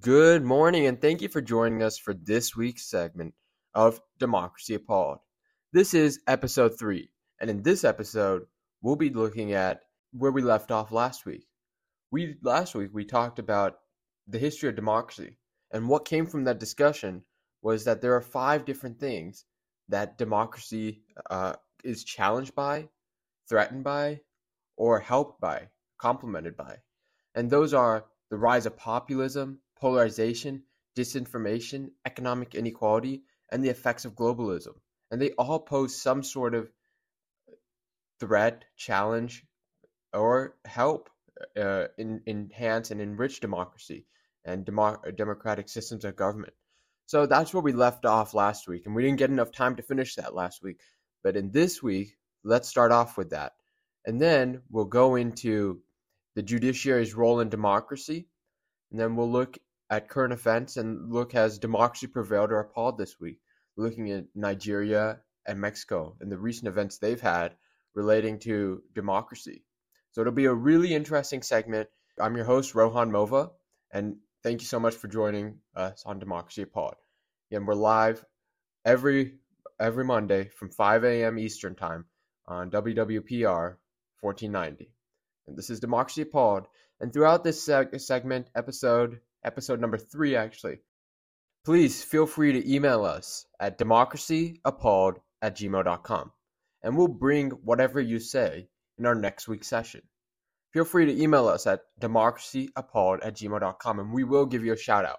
Good morning, and thank you for joining us for this week's segment of Democracy Appalled. This is episode three, and in this episode, we'll be looking at where we left off last week. We last week we talked about the history of democracy, and what came from that discussion was that there are five different things that democracy uh, is challenged by, threatened by, or helped by, complemented by, and those are the rise of populism, polarization, disinformation, economic inequality, and the effects of globalism. And they all pose some sort of threat, challenge, or help uh, in, enhance and enrich democracy and demo- democratic systems of government. So that's where we left off last week, and we didn't get enough time to finish that last week. But in this week, let's start off with that. And then we'll go into the judiciary's role in democracy, and then we'll look at current events and look has democracy prevailed or appalled this week, looking at Nigeria and Mexico and the recent events they've had relating to democracy. So it'll be a really interesting segment. I'm your host, Rohan Mova, and thank you so much for joining us on Democracy Appalled. Again, we're live every every Monday from 5 a.m. Eastern Time on WWPR 1490. And this is Democracy Appalled. And throughout this seg- segment, episode, episode number three, actually, please feel free to email us at democracyappalled at gmail.com. And we'll bring whatever you say in our next week's session. Feel free to email us at democracyappalled at gmail.com and we will give you a shout out.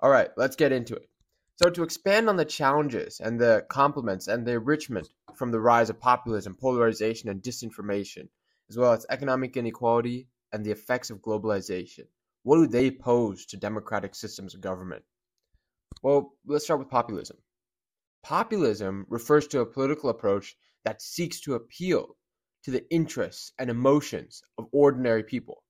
All right, let's get into it. So, to expand on the challenges and the complements and the enrichment from the rise of populism, polarization, and disinformation, as well as economic inequality and the effects of globalization. What do they pose to democratic systems of government? Well, let's start with populism. Populism refers to a political approach that seeks to appeal to the interests and emotions of ordinary people,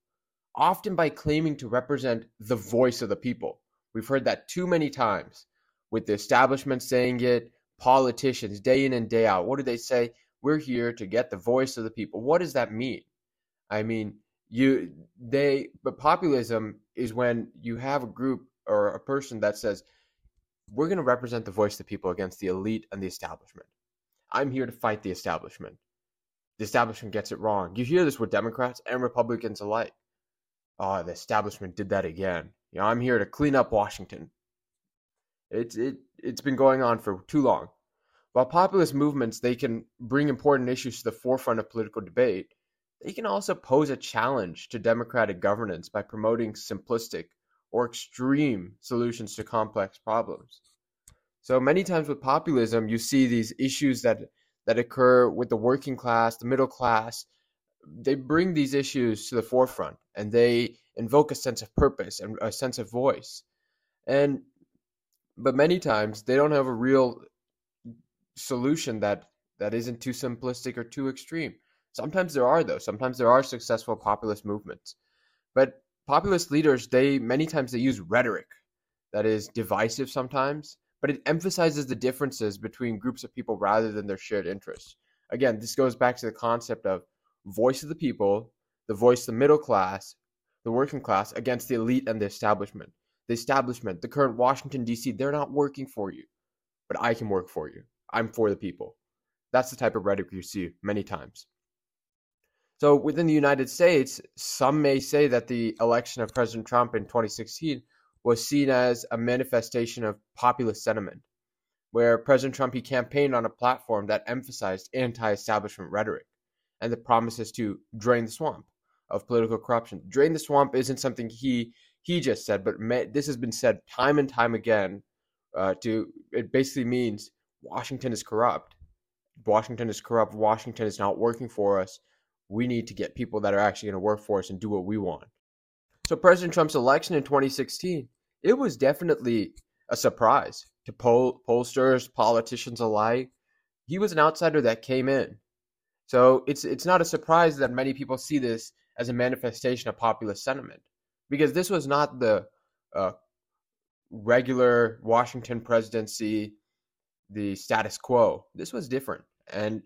often by claiming to represent the voice of the people. We've heard that too many times with the establishment saying it, politicians day in and day out. What do they say? We're here to get the voice of the people. What does that mean? I mean, you they but populism is when you have a group or a person that says we're going to represent the voice of the people against the elite and the establishment. I'm here to fight the establishment. The establishment gets it wrong. You hear this with Democrats and Republicans alike. Oh, the establishment did that again. You know, I'm here to clean up Washington. It's it it's been going on for too long. While populist movements they can bring important issues to the forefront of political debate, they can also pose a challenge to democratic governance by promoting simplistic or extreme solutions to complex problems. So many times with populism, you see these issues that that occur with the working class, the middle class. They bring these issues to the forefront and they invoke a sense of purpose and a sense of voice. And but many times they don't have a real solution that that isn't too simplistic or too extreme. Sometimes there are though. Sometimes there are successful populist movements. But populist leaders, they many times they use rhetoric that is divisive sometimes, but it emphasizes the differences between groups of people rather than their shared interests. Again, this goes back to the concept of voice of the people, the voice of the middle class, the working class against the elite and the establishment. The establishment, the current Washington D.C., they're not working for you, but I can work for you. I'm for the people. That's the type of rhetoric you see many times. So within the United States, some may say that the election of President Trump in 2016 was seen as a manifestation of populist sentiment, where President Trump he campaigned on a platform that emphasized anti-establishment rhetoric and the promises to drain the swamp of political corruption. Drain the swamp isn't something he he just said, but this has been said time and time again. Uh, to it basically means Washington is corrupt. Washington is corrupt. Washington is not working for us we need to get people that are actually going to work for us and do what we want. So President Trump's election in 2016, it was definitely a surprise to poll, pollsters, politicians alike. He was an outsider that came in. So it's it's not a surprise that many people see this as a manifestation of populist sentiment because this was not the uh, regular Washington presidency, the status quo. This was different. And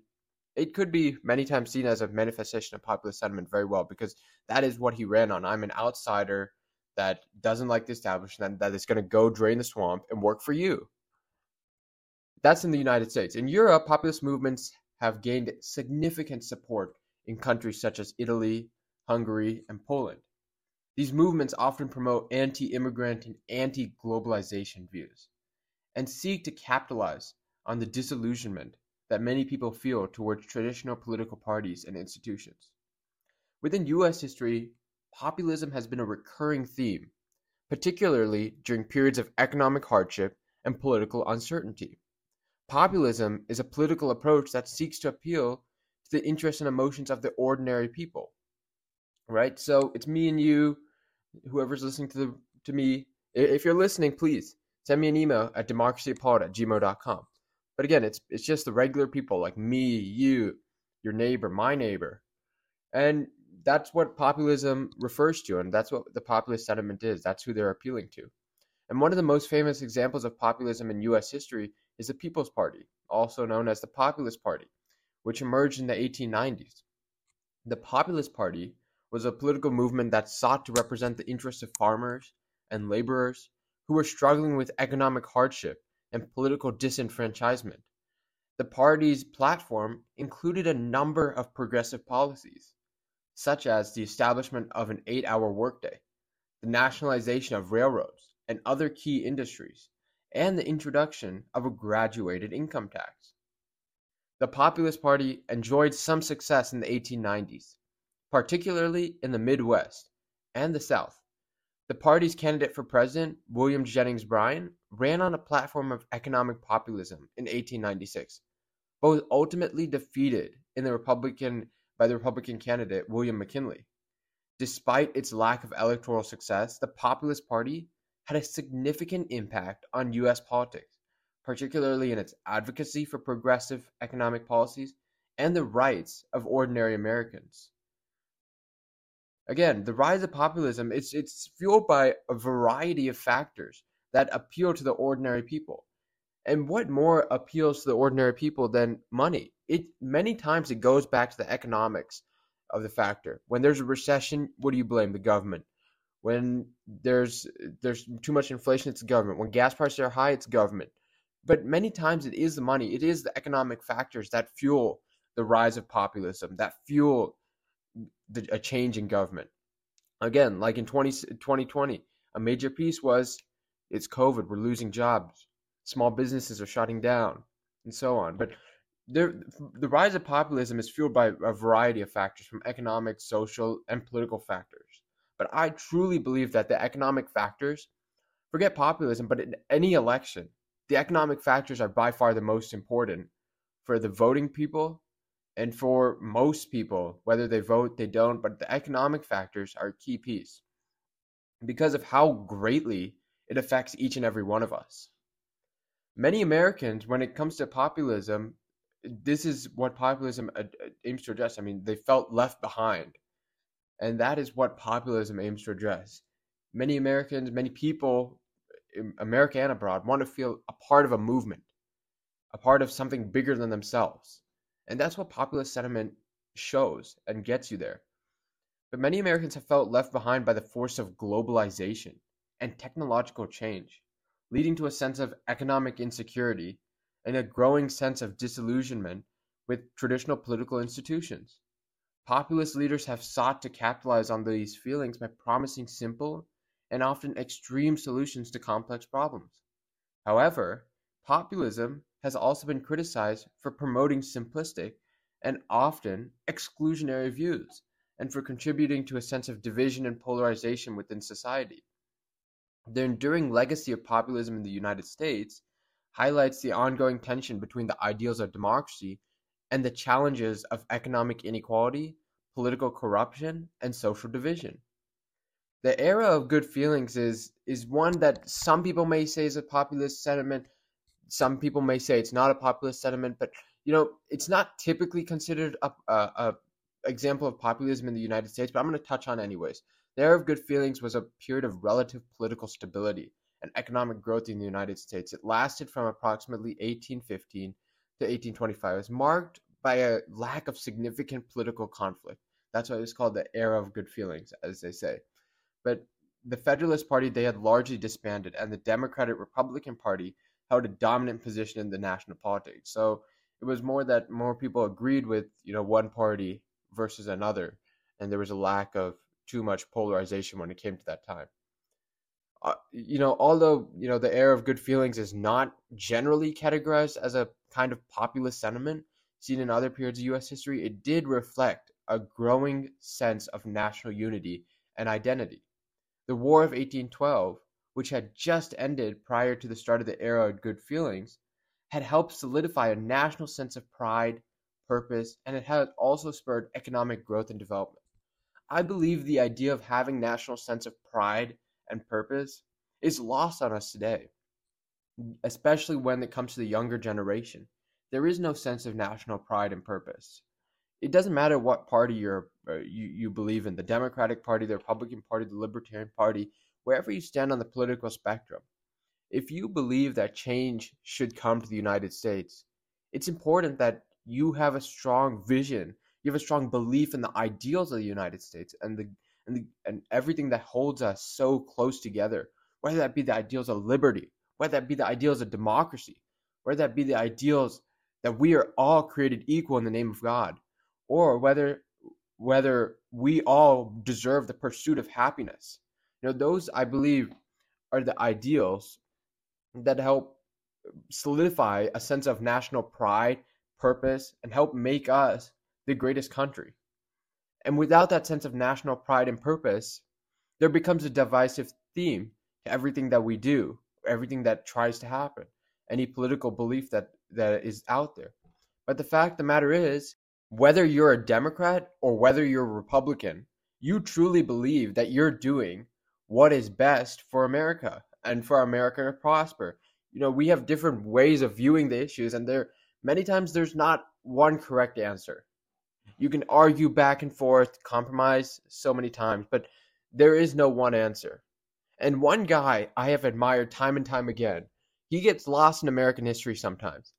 it could be many times seen as a manifestation of populist sentiment very well because that is what he ran on. I'm an outsider that doesn't like the establishment, that is going to go drain the swamp and work for you. That's in the United States. In Europe, populist movements have gained significant support in countries such as Italy, Hungary, and Poland. These movements often promote anti immigrant and anti globalization views and seek to capitalize on the disillusionment that many people feel towards traditional political parties and institutions. Within US history, populism has been a recurring theme, particularly during periods of economic hardship and political uncertainty. Populism is a political approach that seeks to appeal to the interests and emotions of the ordinary people. Right? So it's me and you, whoever's listening to the, to me. If you're listening, please send me an email at democracyappalled at gmail.com. But again, it's it's just the regular people like me, you, your neighbor, my neighbor. And that's what populism refers to, and that's what the populist sentiment is. That's who they're appealing to. And one of the most famous examples of populism in US history is the People's Party, also known as the Populist Party, which emerged in the 1890s. The Populist Party was a political movement that sought to represent the interests of farmers and laborers who were struggling with economic hardship and political disenfranchisement. The party's platform included a number of progressive policies, such as the establishment of an eight hour workday, the nationalization of railroads and other key industries, and the introduction of a graduated income tax. The Populist Party enjoyed some success in the 1890s, particularly in the Midwest and the South. The party's candidate for president, William Jennings Bryan, ran on a platform of economic populism in 1896, but was ultimately defeated in the Republican by the Republican candidate William McKinley. Despite its lack of electoral success, the Populist Party had a significant impact on U.S. politics, particularly in its advocacy for progressive economic policies and the rights of ordinary Americans. Again, the rise of populism it's it's fueled by a variety of factors that appeal to the ordinary people. And what more appeals to the ordinary people than money? It many times it goes back to the economics of the factor. When there's a recession, what do you blame? The government. When there's there's too much inflation, it's the government. When gas prices are high, it's government. But many times it is the money, it is the economic factors that fuel the rise of populism, that fuel the, a change in government. Again, like in 20, 2020, a major piece was it's COVID, we're losing jobs small businesses are shutting down, and so on. But there, the rise of populism is fueled by a variety of factors, from economic, social, and political factors. But I truly believe that the economic factors, forget populism, but in any election, the economic factors are by far the most important for the voting people and for most people, whether they vote, they don't, but the economic factors are a key piece because of how greatly it affects each and every one of us many Americans, when it comes to populism, this is what populism uh, uh, aims to address. I mean, they felt left behind. And that is what populism aims to address. Many Americans, many people, um, America and abroad, want to feel a part of a movement, a part of something bigger than themselves. And that's what populist sentiment shows and gets you there. But many Americans have felt left behind by the force of globalization and technological change leading to a sense of economic insecurity and a growing sense of disillusionment with traditional political institutions. Populist leaders have sought to capitalize on these feelings by promising simple and often extreme solutions to complex problems. However, populism has also been criticized for promoting simplistic and often exclusionary views and for contributing to a sense of division and polarization within society. The enduring legacy of populism in the United States highlights the ongoing tension between the ideals of democracy and the challenges of economic inequality, political corruption, and social division. The era of good feelings is is one that some people may say is a populist sentiment. Some people may say it's not a populist sentiment, but you know it's not typically considered a, a, a example of populism in the United States. But I'm going to touch on anyways. The Era of Good Feelings was a period of relative political stability and economic growth in the United States. It lasted from approximately 1815 to 1825. It was marked by a lack of significant political conflict. That's why it was called the Era of Good Feelings, as they say. But the Federalist Party they had largely disbanded, and the Democratic Republican Party held a dominant position in the national politics. So it was more that more people agreed with you know one party versus another, and there was a lack of too much polarization when it came to that time. Uh, you know, although you know the era of good feelings is not generally categorized as a kind of populist sentiment seen in other periods of U.S. history, it did reflect a growing sense of national unity and identity. The War of 1812, which had just ended prior to the start of the era of good feelings, had helped solidify a national sense of pride, purpose, and it had also spurred economic growth and development. I believe the idea of having national sense of pride and purpose is lost on us today, especially when it comes to the younger generation. There is no sense of national pride and purpose. It doesn't matter what party you're, uh, you, you believe in the Democratic Party, the Republican Party, the Libertarian Party, wherever you stand on the political spectrum. If you believe that change should come to the United States, it's important that you have a strong vision, you have a strong belief in the ideals of the United States and the and, the, and everything that holds us so close together, whether that be the ideals of liberty, whether that be the ideals of democracy, whether that be the ideals that we are all created equal in the name of God, or whether whether we all deserve the pursuit of happiness. You know, those I believe are the ideals that help solidify a sense of national pride, purpose, and help make us the greatest country. And without that sense of national pride and purpose, there becomes a divisive theme to everything that we do, everything that tries to happen, any political belief that, that is out there. But the fact the matter is, whether you're a Democrat or whether you're a Republican, you truly believe that you're doing what is best for America and for America to prosper. You know, we have different ways of viewing the issues, and there many times there's not one correct answer you can argue back and forth, compromise so many times, but there is no one answer. And one guy I have admired time and time again, he gets lost in American history sometimes,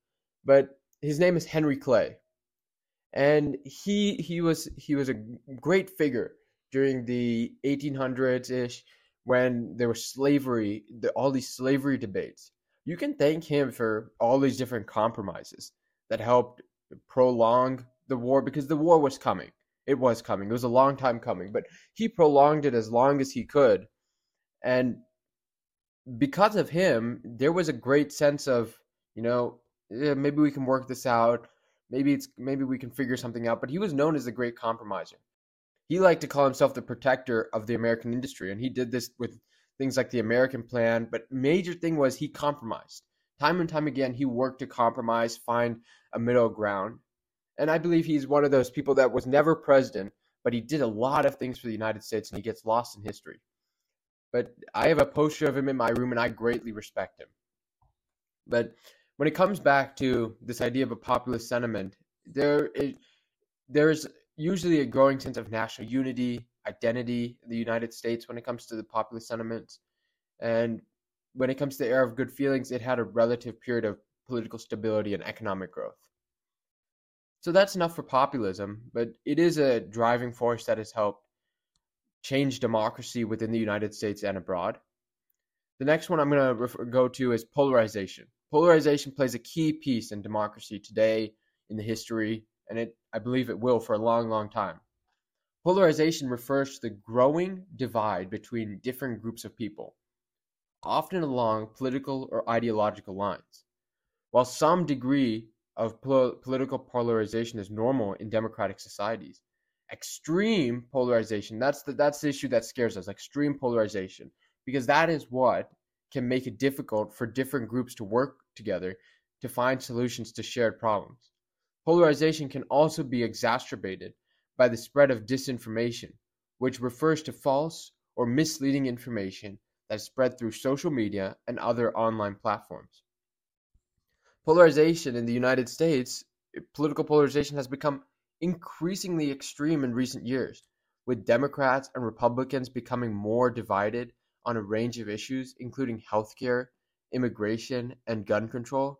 but his name is Henry Clay. And he he was he was a great figure during the 1800s ish when there was slavery, the, all these slavery debates. You can thank him for all these different compromises that helped prolong the war because the war was coming. It was coming. It was a long time coming, but he prolonged it as long as he could. And because of him, there was a great sense of, you know, yeah, maybe we can work this out. Maybe it's maybe we can figure something out. But he was known as the great compromiser. He liked to call himself the protector of the American industry, and he did this with things like the American plan. But major thing was he compromised. Time and time again, he worked to compromise, find a middle ground. And I believe he's one of those people that was never president, but he did a lot of things for the United States and he gets lost in history. But I have a poster of him in my room and I greatly respect him. But when it comes back to this idea of a populist sentiment, there is, there's usually a growing sense of national unity, identity in the United States when it comes to the populist sentiments. And when it comes to the era of good feelings, it had a relative period of political stability and economic growth. So that's enough for populism, but it is a driving force that has helped change democracy within the United States and abroad. The next one I'm going to refer- go to is polarization. Polarization plays a key piece in democracy today in the history, and it I believe it will for a long, long time. Polarization refers to the growing divide between different groups of people, often along political or ideological lines. While some degree of pol- political polarization is normal in democratic societies. Extreme polarization, that's the, that's the issue that scares us, extreme polarization, because that is what can make it difficult for different groups to work together to find solutions to shared problems. Polarization can also be exacerbated by the spread of disinformation, which refers to false or misleading information that is spread through social media and other online platforms polarization in the United States, political polarization has become increasingly extreme in recent years, with Democrats and Republicans becoming more divided on a range of issues, including healthcare, immigration, and gun control.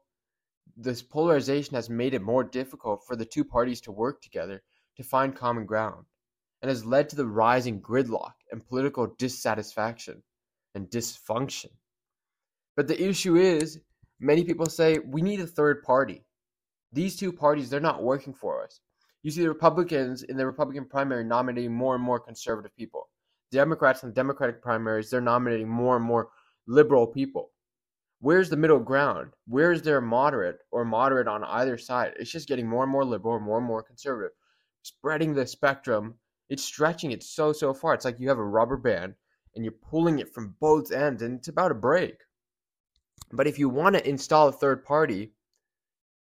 This polarization has made it more difficult for the two parties to work together to find common ground. and has led to the rising gridlock and political dissatisfaction and dysfunction. But the issue is, many people say we need a third party. These two parties, they're not working for us. You see the Republicans in the Republican primary nominating more and more conservative people. The Democrats in the Democratic primaries, they're nominating more and more liberal people. Where's the middle ground? Where is there moderate or moderate on either side? It's just getting more and more liberal, more and more conservative, spreading the spectrum. It's stretching it so, so far. It's like you have a rubber band and you're pulling it from both ends and it's about to break. But if you want to install a third party,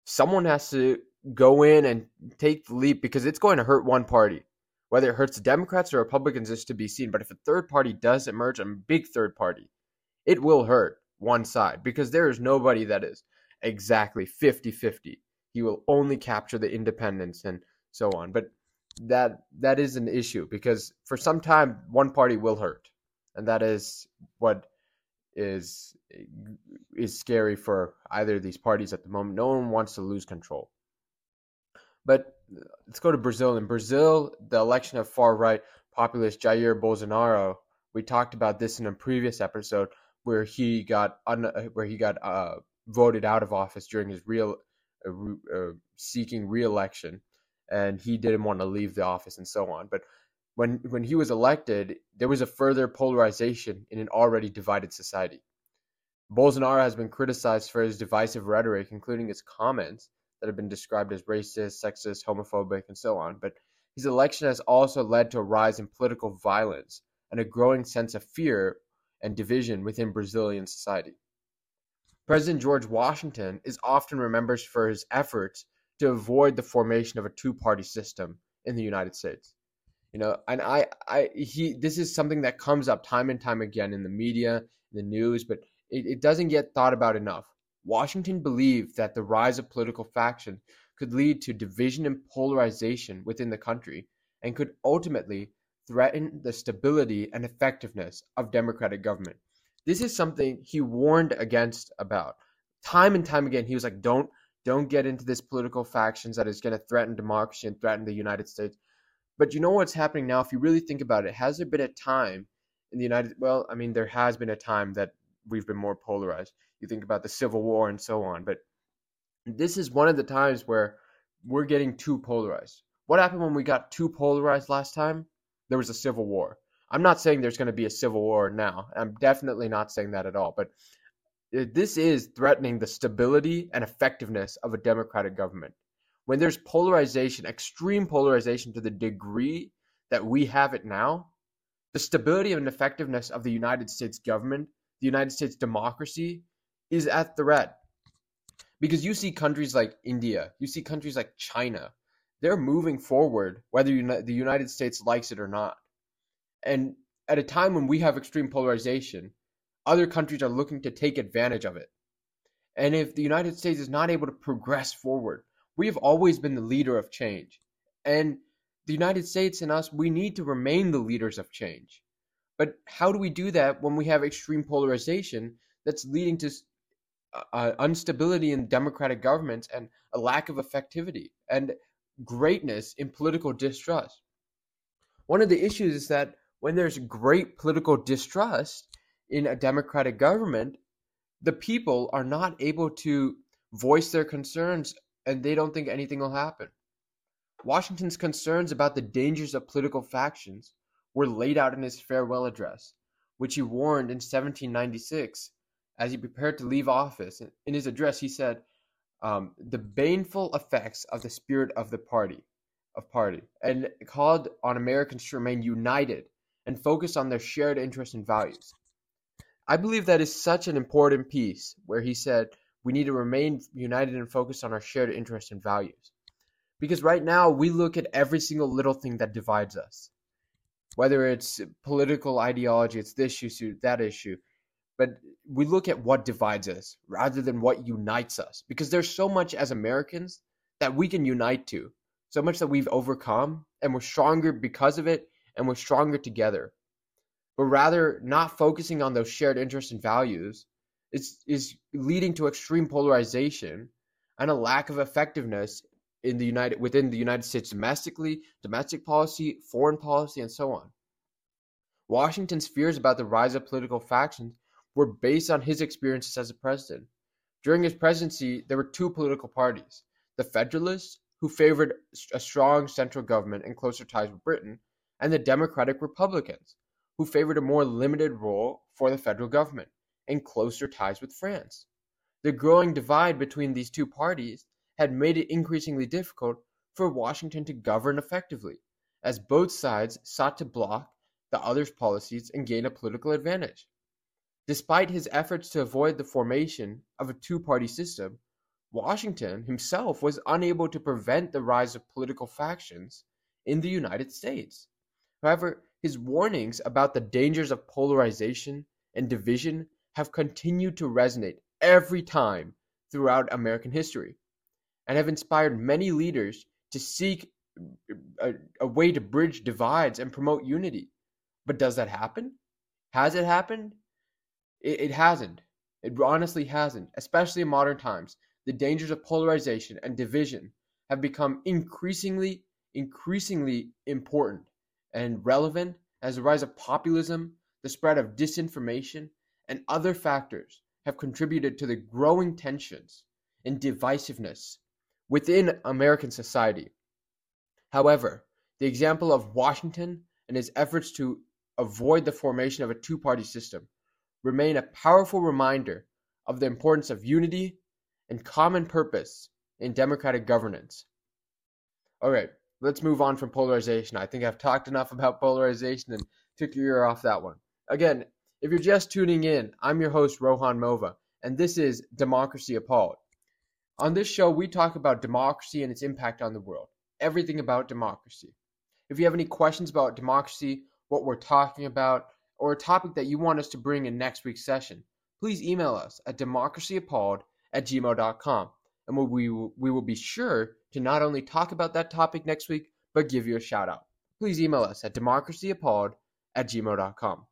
someone has to go in and take the leap because it's going to hurt one party. Whether it hurts the Democrats or Republicans is to be seen. But if a third party does emerge, a big third party, it will hurt one side because there is nobody that is exactly 50 50. He will only capture the independents and so on. But that that is an issue because for some time one party will hurt and that is what is is scary for either of these parties at the moment. No one wants to lose control. But let's go to Brazil. In Brazil, the election of far right populist Jair Bolsonaro, we talked about this in a previous episode where he got un, where he got uh, voted out of office during his real uh, uh, seeking re-election, and he didn't want to leave the office and so on. But when when he was elected, there was a further polarization in an already divided society. Bolsonaro has been criticized for his divisive rhetoric, including his comments that have been described as racist, sexist, homophobic, and so on. But his election has also led to a rise in political violence and a growing sense of fear and division within Brazilian society. President George Washington is often remembered for his efforts to avoid the formation of a two-party system in the United States. You know, and I, I, he, this is something that comes up time and time again in the media, in the news, but it, it doesn't get thought about enough. Washington believed that the rise of political faction could lead to division and polarization within the country and could ultimately threaten the stability and effectiveness of democratic government. This is something he warned against about. Time and time again, he was like, don't don't get into this political factions that is going to threaten democracy and threaten the United States. But you know what's happening now? If you really think about it, has there been a time in the United? Well, I mean, there has been a time that we've been more polarized. You think about the Civil War and so on, but this is one of the times where we're getting too polarized. What happened when we got too polarized last time? there was a civil war. I'm not saying there's going to be a civil war now. I'm definitely not saying that at all. But this is threatening the stability and effectiveness of a democratic government. When there's polarization, extreme polarization to the degree that we have it now, the stability and effectiveness of the United States government, the United States democracy, is at threat. Because you see countries like India, you see countries like China, they're moving forward whether the United States likes it or not. And at a time when we have extreme polarization, other countries are looking to take advantage of it. And if the United States is not able to progress forward, we have always been the leader of change. And the United States and us, we need to remain the leaders of change. But how do we do that when we have extreme polarization that's leading to uh, instability in democratic governments and a lack of effectivity? And greatness in political distrust. One of the issues is that when there's great political distrust in a democratic government, the people are not able to voice their concerns and they don't think anything will happen. Washington's concerns about the dangers of political factions were laid out in his farewell address, which he warned in 1796 as he prepared to leave office. In his address, he said, um, the baneful effects of the spirit of the party of party and called on Americans to remain united and focus on their shared interests and values. I believe that is such an important piece where he said we need to remain united and focused on our shared interests and values. Because right now we look at every single little thing that divides us. Whether it's political ideology, it's this issue, that issue, but we look at what divides us rather than what unites us because there's so much as Americans that we can unite to, so much that we've overcome and we're stronger because of it and we're stronger together. But rather not focusing on those shared interests and values is is leading to extreme polarization and a lack of effectiveness in the United within the United States domestically, domestic policy, foreign policy, and so on. Washington's fears about the rise of political factions were based on his experiences as a president. During his presidency, there were two political parties the Federalists, who favored a strong central government and closer ties with Britain, and the Democratic Republicans, who favored a more limited role for the federal government and closer ties with France. The growing divide between these two parties had made it increasingly difficult for Washington to govern effectively, as both sides sought to block the other's policies and gain a political advantage. Despite his efforts to avoid the formation of a two party system, Washington himself was unable to prevent the rise of political factions in the United States. However, his warnings about the dangers of polarization and division have continued to resonate every time throughout American history and have inspired many leaders to seek a, a, way to bridge divides and promote unity. But does that happen? Has it happened? It, it hasn't. It honestly hasn't, especially in modern times. The dangers of polarization and division have become increasingly, increasingly important and relevant as the rise of populism, the spread of disinformation, and other factors have contributed to the growing tensions and divisiveness within American society. However, the example of Washington and his efforts to avoid the formation of a two party system remain a powerful reminder of the importance of unity and common purpose in democratic governance. All right, let's move on from polarization. I think I've talked enough about polarization and took your ear off that one. Again, if you're just tuning in, I'm your host, Rohan Mova, and this is Democracy Appalled. On this show, we talk about democracy and its impact on the world, everything about democracy. If you have any questions about democracy, what we're talking about, or a topic that you want us to bring in next week's session, please email us at democracyappalled at gmail.com. And we we will be sure to not only talk about that topic next week, but give you a shout out. Please email us at democracyappalled at gmail.com.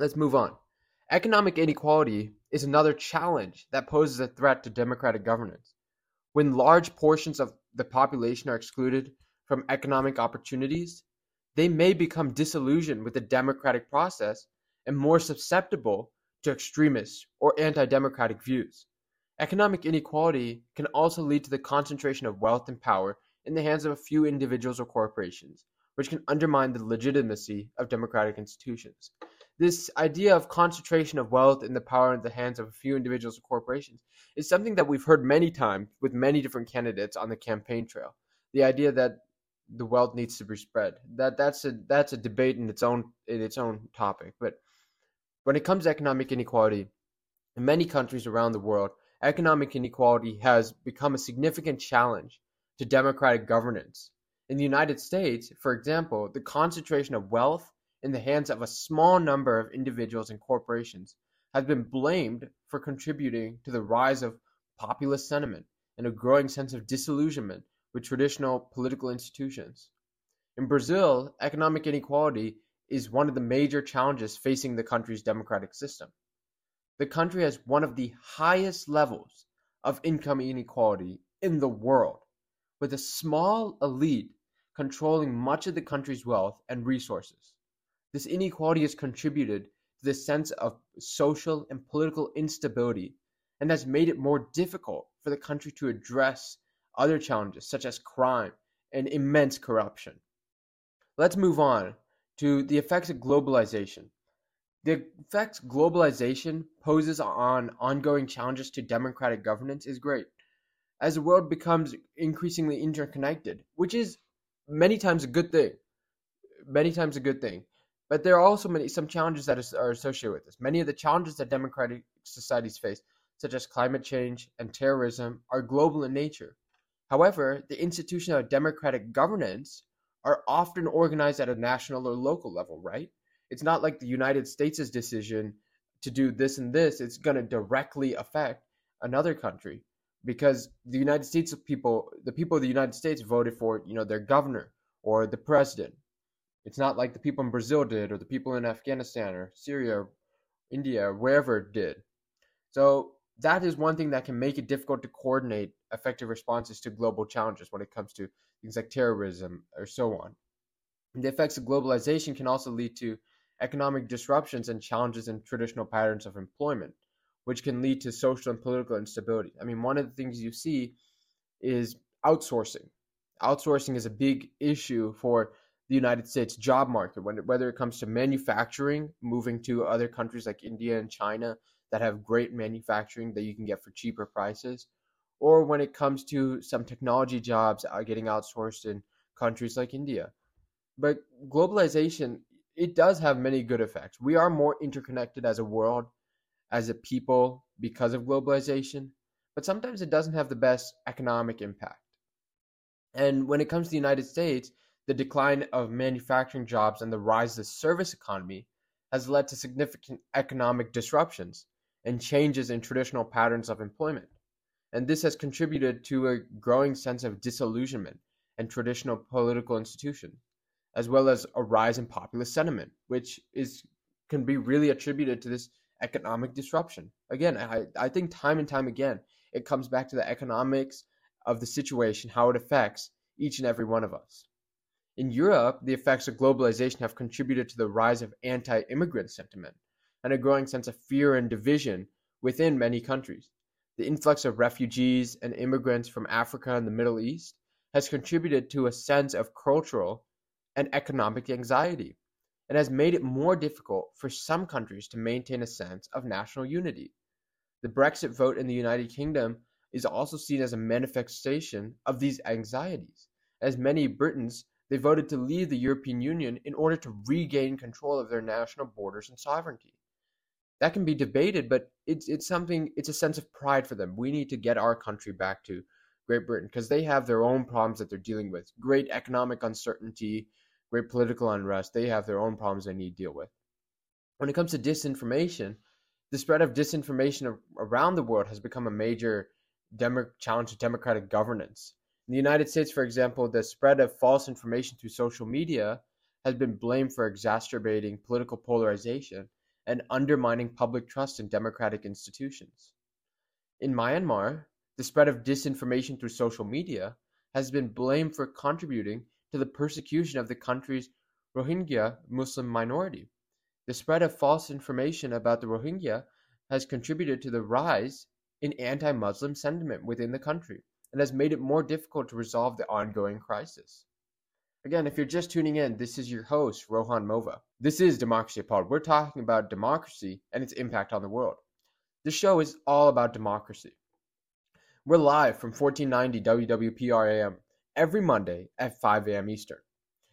Let's move on. Economic inequality is another challenge that poses a threat to democratic governance. When large portions of the population are excluded from economic opportunities, they may become disillusioned with the democratic process and more susceptible to extremist or anti democratic views. Economic inequality can also lead to the concentration of wealth and power in the hands of a few individuals or corporations, which can undermine the legitimacy of democratic institutions. This idea of concentration of wealth and the power in the hands of a few individuals or corporations is something that we've heard many times with many different candidates on the campaign trail. The idea that the wealth needs to be spread. That that's a that's a debate in its own in its own topic. But when it comes to economic inequality, in many countries around the world, economic inequality has become a significant challenge to democratic governance. In the United States, for example, the concentration of wealth in the hands of a small number of individuals and corporations has been blamed for contributing to the rise of populist sentiment and a growing sense of disillusionment with traditional political institutions. In Brazil, economic inequality is one of the major challenges facing the country's democratic system. The country has one of the highest levels of income inequality in the world, with a small elite controlling much of the country's wealth and resources. This inequality has contributed to the sense of social and political instability and has made it more difficult for the country to address other challenges such as crime and immense corruption. Let's move on to the effects of globalization. The effects globalization poses on ongoing challenges to democratic governance is great. As the world becomes increasingly interconnected, which is many times a good thing, many times a good thing. But there are also many some challenges that are associated with this. Many of the challenges that democratic societies face, such as climate change and terrorism, are global in nature. However, the institution of democratic governance are often organized at a national or local level, right? It's not like the United States' decision to do this and this, it's going to directly affect another country because the United States people, the people of the United States voted for, you know, their governor or the president. It's not like the people in Brazil did or the people in Afghanistan or Syria, or India, or wherever did. So that is one thing that can make it difficult to coordinate effective responses to global challenges when it comes to things like terrorism or so on. The effects of globalization can also lead to economic disruptions and challenges in traditional patterns of employment, which can lead to social and political instability. I mean, one of the things you see is outsourcing. Outsourcing is a big issue for the United States job market, when, whether it comes to manufacturing, moving to other countries like India and China that have great manufacturing that you can get for cheaper prices, or when it comes to some technology jobs getting outsourced in countries like India. But globalization, it does have many good effects. We are more interconnected as a world, as a people, because of globalization, but sometimes it doesn't have the best economic impact. And when it comes to the United States, the decline of manufacturing jobs and the rise of the service economy has led to significant economic disruptions and changes in traditional patterns of employment. And this has contributed to a growing sense of disillusionment in traditional political institutions, as well as a rise in populist sentiment, which is can be really attributed to this economic disruption. Again, I, I think time and time again, it comes back to the economics of the situation, how it affects each and every one of us. In Europe, the effects of globalization have contributed to the rise of anti immigrant sentiment and a growing sense of fear and division within many countries. The influx of refugees and immigrants from Africa and the Middle East has contributed to a sense of cultural and economic anxiety and has made it more difficult for some countries to maintain a sense of national unity. The Brexit vote in the United Kingdom is also seen as a manifestation of these anxieties, as many Britons they voted to leave the European Union in order to regain control of their national borders and sovereignty. That can be debated, but it's it's something it's a sense of pride for them. We need to get our country back to Great Britain because they have their own problems that they're dealing with. Great economic uncertainty, great political unrest. They have their own problems they need to deal with. When it comes to disinformation, the spread of disinformation around the world has become a major demo- challenge to democratic governance. In the United States, for example, the spread of false information through social media has been blamed for exacerbating political polarization and undermining public trust in democratic institutions. In Myanmar, the spread of disinformation through social media has been blamed for contributing to the persecution of the country's Rohingya Muslim minority. The spread of false information about the Rohingya has contributed to the rise in anti Muslim sentiment within the country and has made it more difficult to resolve the ongoing crisis. Again, if you're just tuning in, this is your host, Rohan Mova. This is Democracy Appalled. We're talking about democracy and its impact on the world. This show is all about democracy. We're live from 1490 WWPRAM every Monday at 5 a.m. Eastern.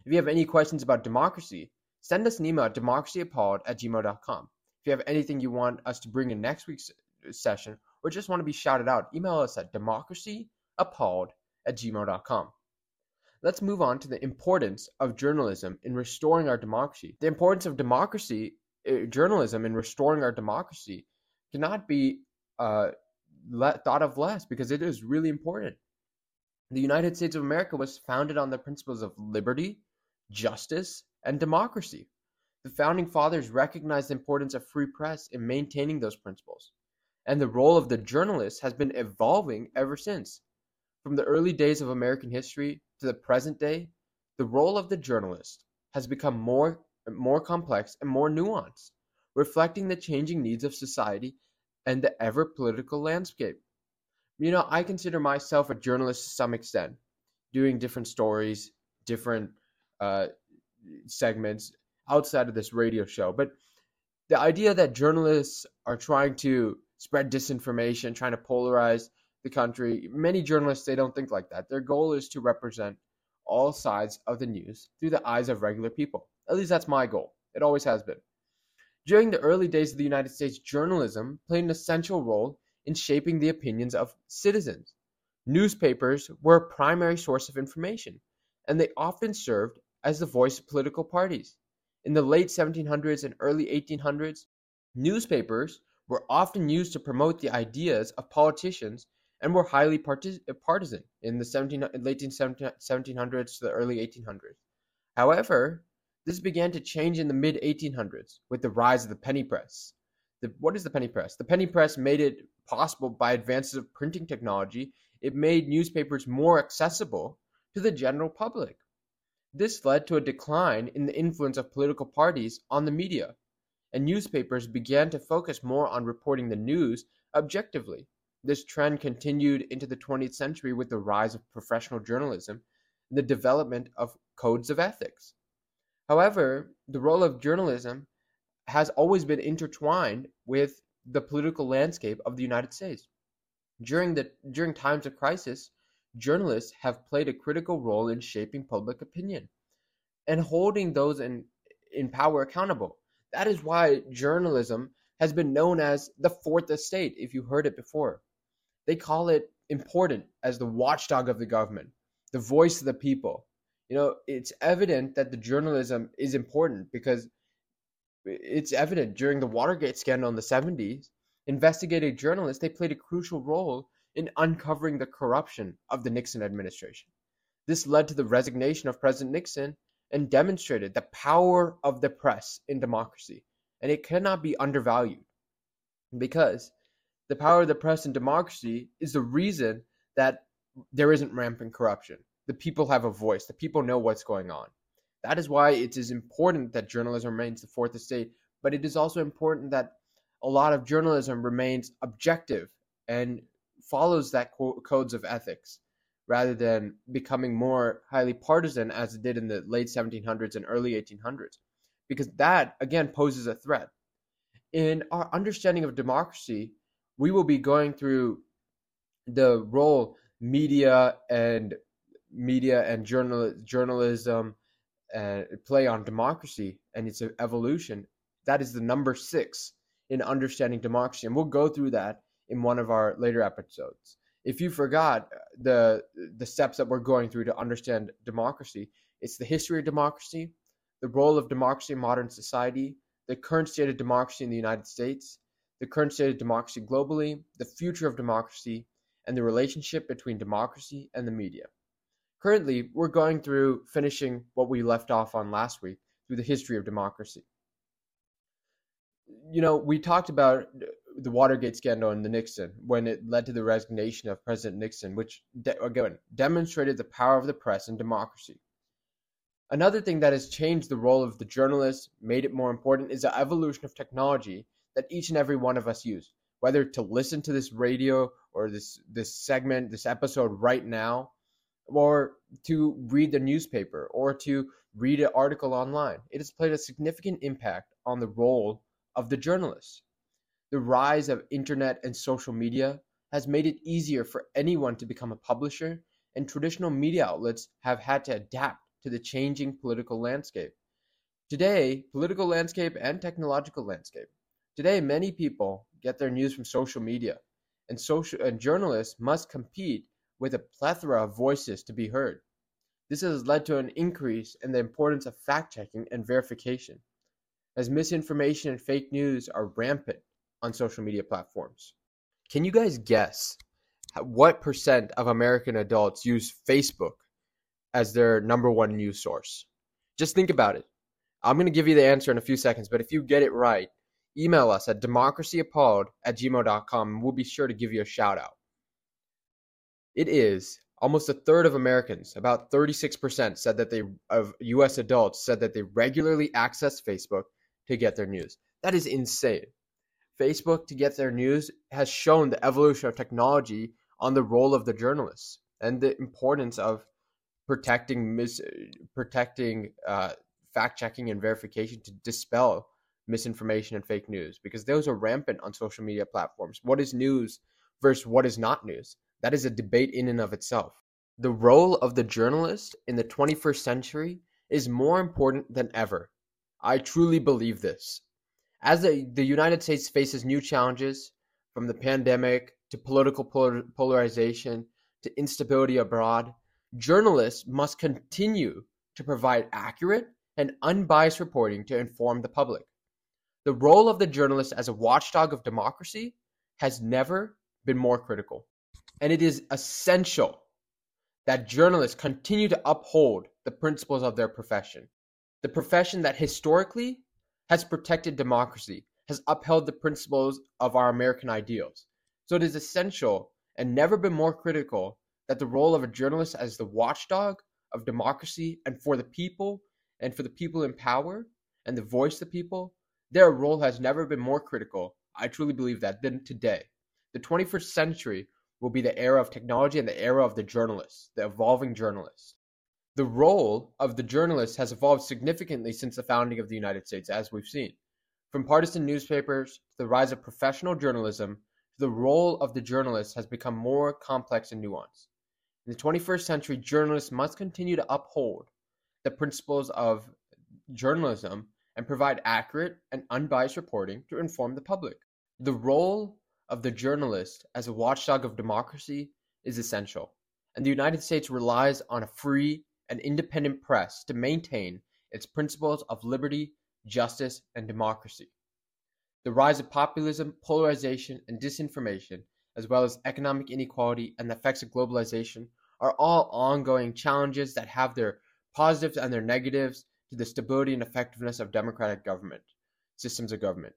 If you have any questions about democracy, send us an email at democracyappalled at gmail.com. If you have anything you want us to bring in next week's session or just want to be shouted out, email us at democracy appalled at gmail.com. Let's move on to the importance of journalism in restoring our democracy. The importance of democracy, uh, journalism in restoring our democracy, cannot be uh, let, thought of less because it is really important. The United States of America was founded on the principles of liberty, justice, and democracy. The founding fathers recognized the importance of free press in maintaining those principles, and the role of the journalist has been evolving ever since. From the early days of American history to the present day, the role of the journalist has become more, more complex and more nuanced, reflecting the changing needs of society and the ever political landscape. You know, I consider myself a journalist to some extent, doing different stories, different uh, segments outside of this radio show. But the idea that journalists are trying to spread disinformation, trying to polarize the country. Many journalists they don't think like that. Their goal is to represent all sides of the news through the eyes of regular people. At least that's my goal. It always has been. During the early days of the United States, journalism played an essential role in shaping the opinions of citizens. Newspapers were a primary source of information, and they often served as the voice of political parties. In the late 1700s and early 1800s, newspapers were often used to promote the ideas of politicians and were highly partisan in the 17, late 1700s to the early 1800s. However, this began to change in the mid 1800s with the rise of the penny press. The, what is the penny press? The penny press made it possible by advances of printing technology it made newspapers more accessible to the general public. This led to a decline in the influence of political parties on the media, and newspapers began to focus more on reporting the news objectively. This trend continued into the 20th century with the rise of professional journalism and the development of codes of ethics. However, the role of journalism has always been intertwined with the political landscape of the United States. During the during times of crisis, journalists have played a critical role in shaping public opinion and holding those in in power accountable. That is why journalism has been known as the fourth estate if you heard it before. They call it important as the watchdog of the government, the voice of the people. You know, it's evident that the journalism is important because it's evident during the Watergate scandal in the 70s, investigative journalists they played a crucial role in uncovering the corruption of the Nixon administration. This led to the resignation of President Nixon and demonstrated the power of the press in democracy, and it cannot be undervalued because the power of the press in democracy is the reason that there isn't rampant corruption. The people have a voice, the people know what's going on. That is why it is important that journalism remains the fourth estate, but it is also important that a lot of journalism remains objective and follows that co- codes of ethics rather than becoming more highly partisan as it did in the late 1700s and early 1800s because that again poses a threat in our understanding of democracy we will be going through the role media and media and journal journalism uh, play on democracy and its evolution. That is the number six in understanding democracy, and we'll go through that in one of our later episodes. If you forgot uh, the the steps that we're going through to understand democracy, it's the history of democracy, the role of democracy in modern society, the current state of democracy in the United States, the current state of democracy globally, the future of democracy, and the relationship between democracy and the media. Currently, we're going through finishing what we left off on last week through the history of democracy. You know, we talked about the Watergate scandal and the Nixon when it led to the resignation of President Nixon, which de- again demonstrated the power of the press and democracy. Another thing that has changed the role of the journalist, made it more important, is the evolution of technology that each and every one of us use. Whether to listen to this radio or this this segment, this episode right now, or to read the newspaper or to read an article online. It has played a significant impact on the role of the journalist. The rise of internet and social media has made it easier for anyone to become a publisher, and traditional media outlets have had to adapt to the changing political landscape. Today, political landscape and technological landscape. Today, many people get their news from social media, and social and journalists must compete with a plethora of voices to be heard. This has led to an increase in the importance of fact checking and verification, as misinformation and fake news are rampant on social media platforms. Can you guys guess what percent of American adults use Facebook as their number one news source? Just think about it. I'm going to give you the answer in a few seconds, but if you get it right, email us at democracyappalled at gmail.com and we'll be sure to give you a shout out. It is almost a third of Americans, about 36% said that they of US adults said that they regularly access Facebook to get their news. That is insane. Facebook to get their news has shown the evolution of technology on the role of the journalists and the importance of protecting mis- protecting uh, fact checking and verification to dispel misinformation and fake news because those are rampant on social media platforms. What is news versus what is not news? That is a debate in and of itself. The role of the journalist in the 21st century is more important than ever. I truly believe this. As the, the United States faces new challenges, from the pandemic to political polar, polarization to instability abroad, journalists must continue to provide accurate and unbiased reporting to inform the public. The role of the journalist as a watchdog of democracy has never been more critical and it is essential that journalists continue to uphold the principles of their profession. The profession that historically has protected democracy, has upheld the principles of our American ideals. So it is essential and never been more critical that the role of a journalist as the watchdog of democracy and for the people and for the people in power and the voice of the people, their role has never been more critical. I truly believe that than today. The 21st century will be the era of technology and the era of the journalist, the evolving journalist. The role of the journalist has evolved significantly since the founding of the United States, as we've seen. From partisan newspapers to the rise of professional journalism, the role of the journalist has become more complex and nuanced. In the 21st century, journalists must continue to uphold the principles of journalism and provide accurate and unbiased reporting to inform the public. The role of the journalist as a watchdog of democracy is essential, and the United States relies on a free and independent press to maintain its principles of liberty, justice, and democracy. The rise of populism, polarization, and disinformation, as well as economic inequality and the effects of globalization, are all ongoing challenges that have their positives and their negatives to the stability and effectiveness of democratic government systems of government.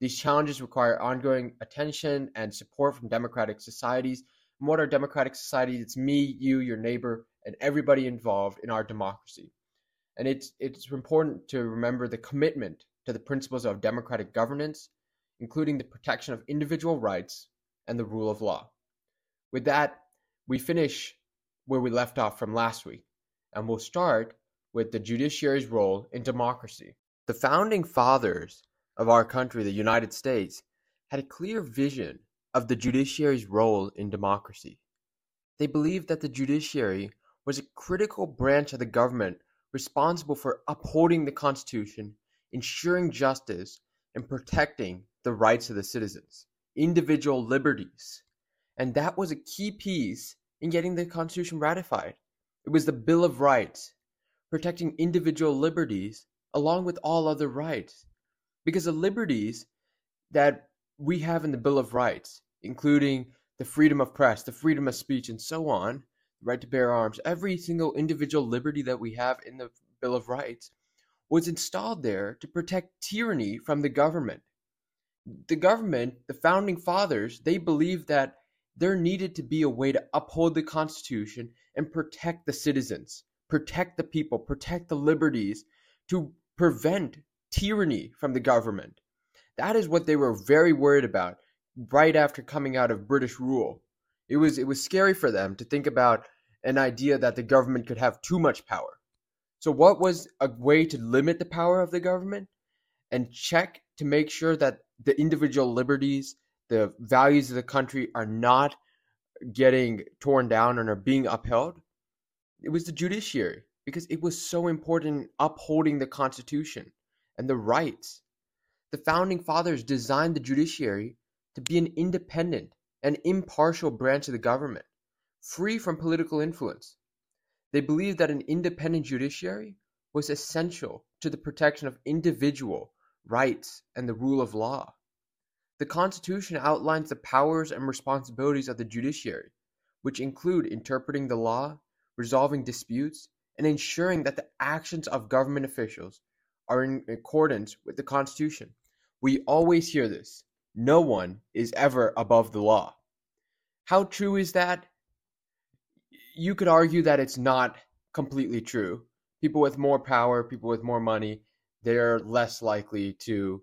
These challenges require ongoing attention and support from democratic societies. And what are democratic societies? It's me, you, your neighbor, and everybody involved in our democracy. And it's it's important to remember the commitment to the principles of democratic governance, including the protection of individual rights and the rule of law. With that, we finish where we left off from last week, and we'll start with the judiciary's role in democracy. The founding fathers of our country, the United States, had a clear vision of the judiciary's role in democracy. They believed that the judiciary was a critical branch of the government responsible for upholding the Constitution, ensuring justice, and protecting the rights of the citizens, individual liberties. And that was a key piece in getting the Constitution ratified. It was the Bill of Rights, protecting individual liberties along with all other rights. Because the liberties that we have in the Bill of Rights, including the freedom of press, the freedom of speech, and so on, the right to bear arms, every single individual liberty that we have in the Bill of Rights was installed there to protect tyranny from the government. The government, the founding fathers, they believed that there needed to be a way to uphold the Constitution and protect the citizens, protect the people, protect the liberties, to prevent tyranny from the government. That is what they were very worried about right after coming out of British rule. It was it was scary for them to think about an idea that the government could have too much power. So what was a way to limit the power of the government and check to make sure that the individual liberties, the values of the country are not getting torn down and are being upheld? It was the judiciary because it was so important in upholding the Constitution and the rights. The founding fathers designed the judiciary to be an independent and impartial branch of the government, free from political influence. They believed that an independent judiciary was essential to the protection of individual rights and the rule of law. The Constitution outlines the powers and responsibilities of the judiciary, which include interpreting the law, resolving disputes, and ensuring that the actions of government officials are in accordance with the Constitution. We always hear this no one is ever above the law. How true is that? You could argue that it's not completely true. People with more power, people with more money, they're less likely to,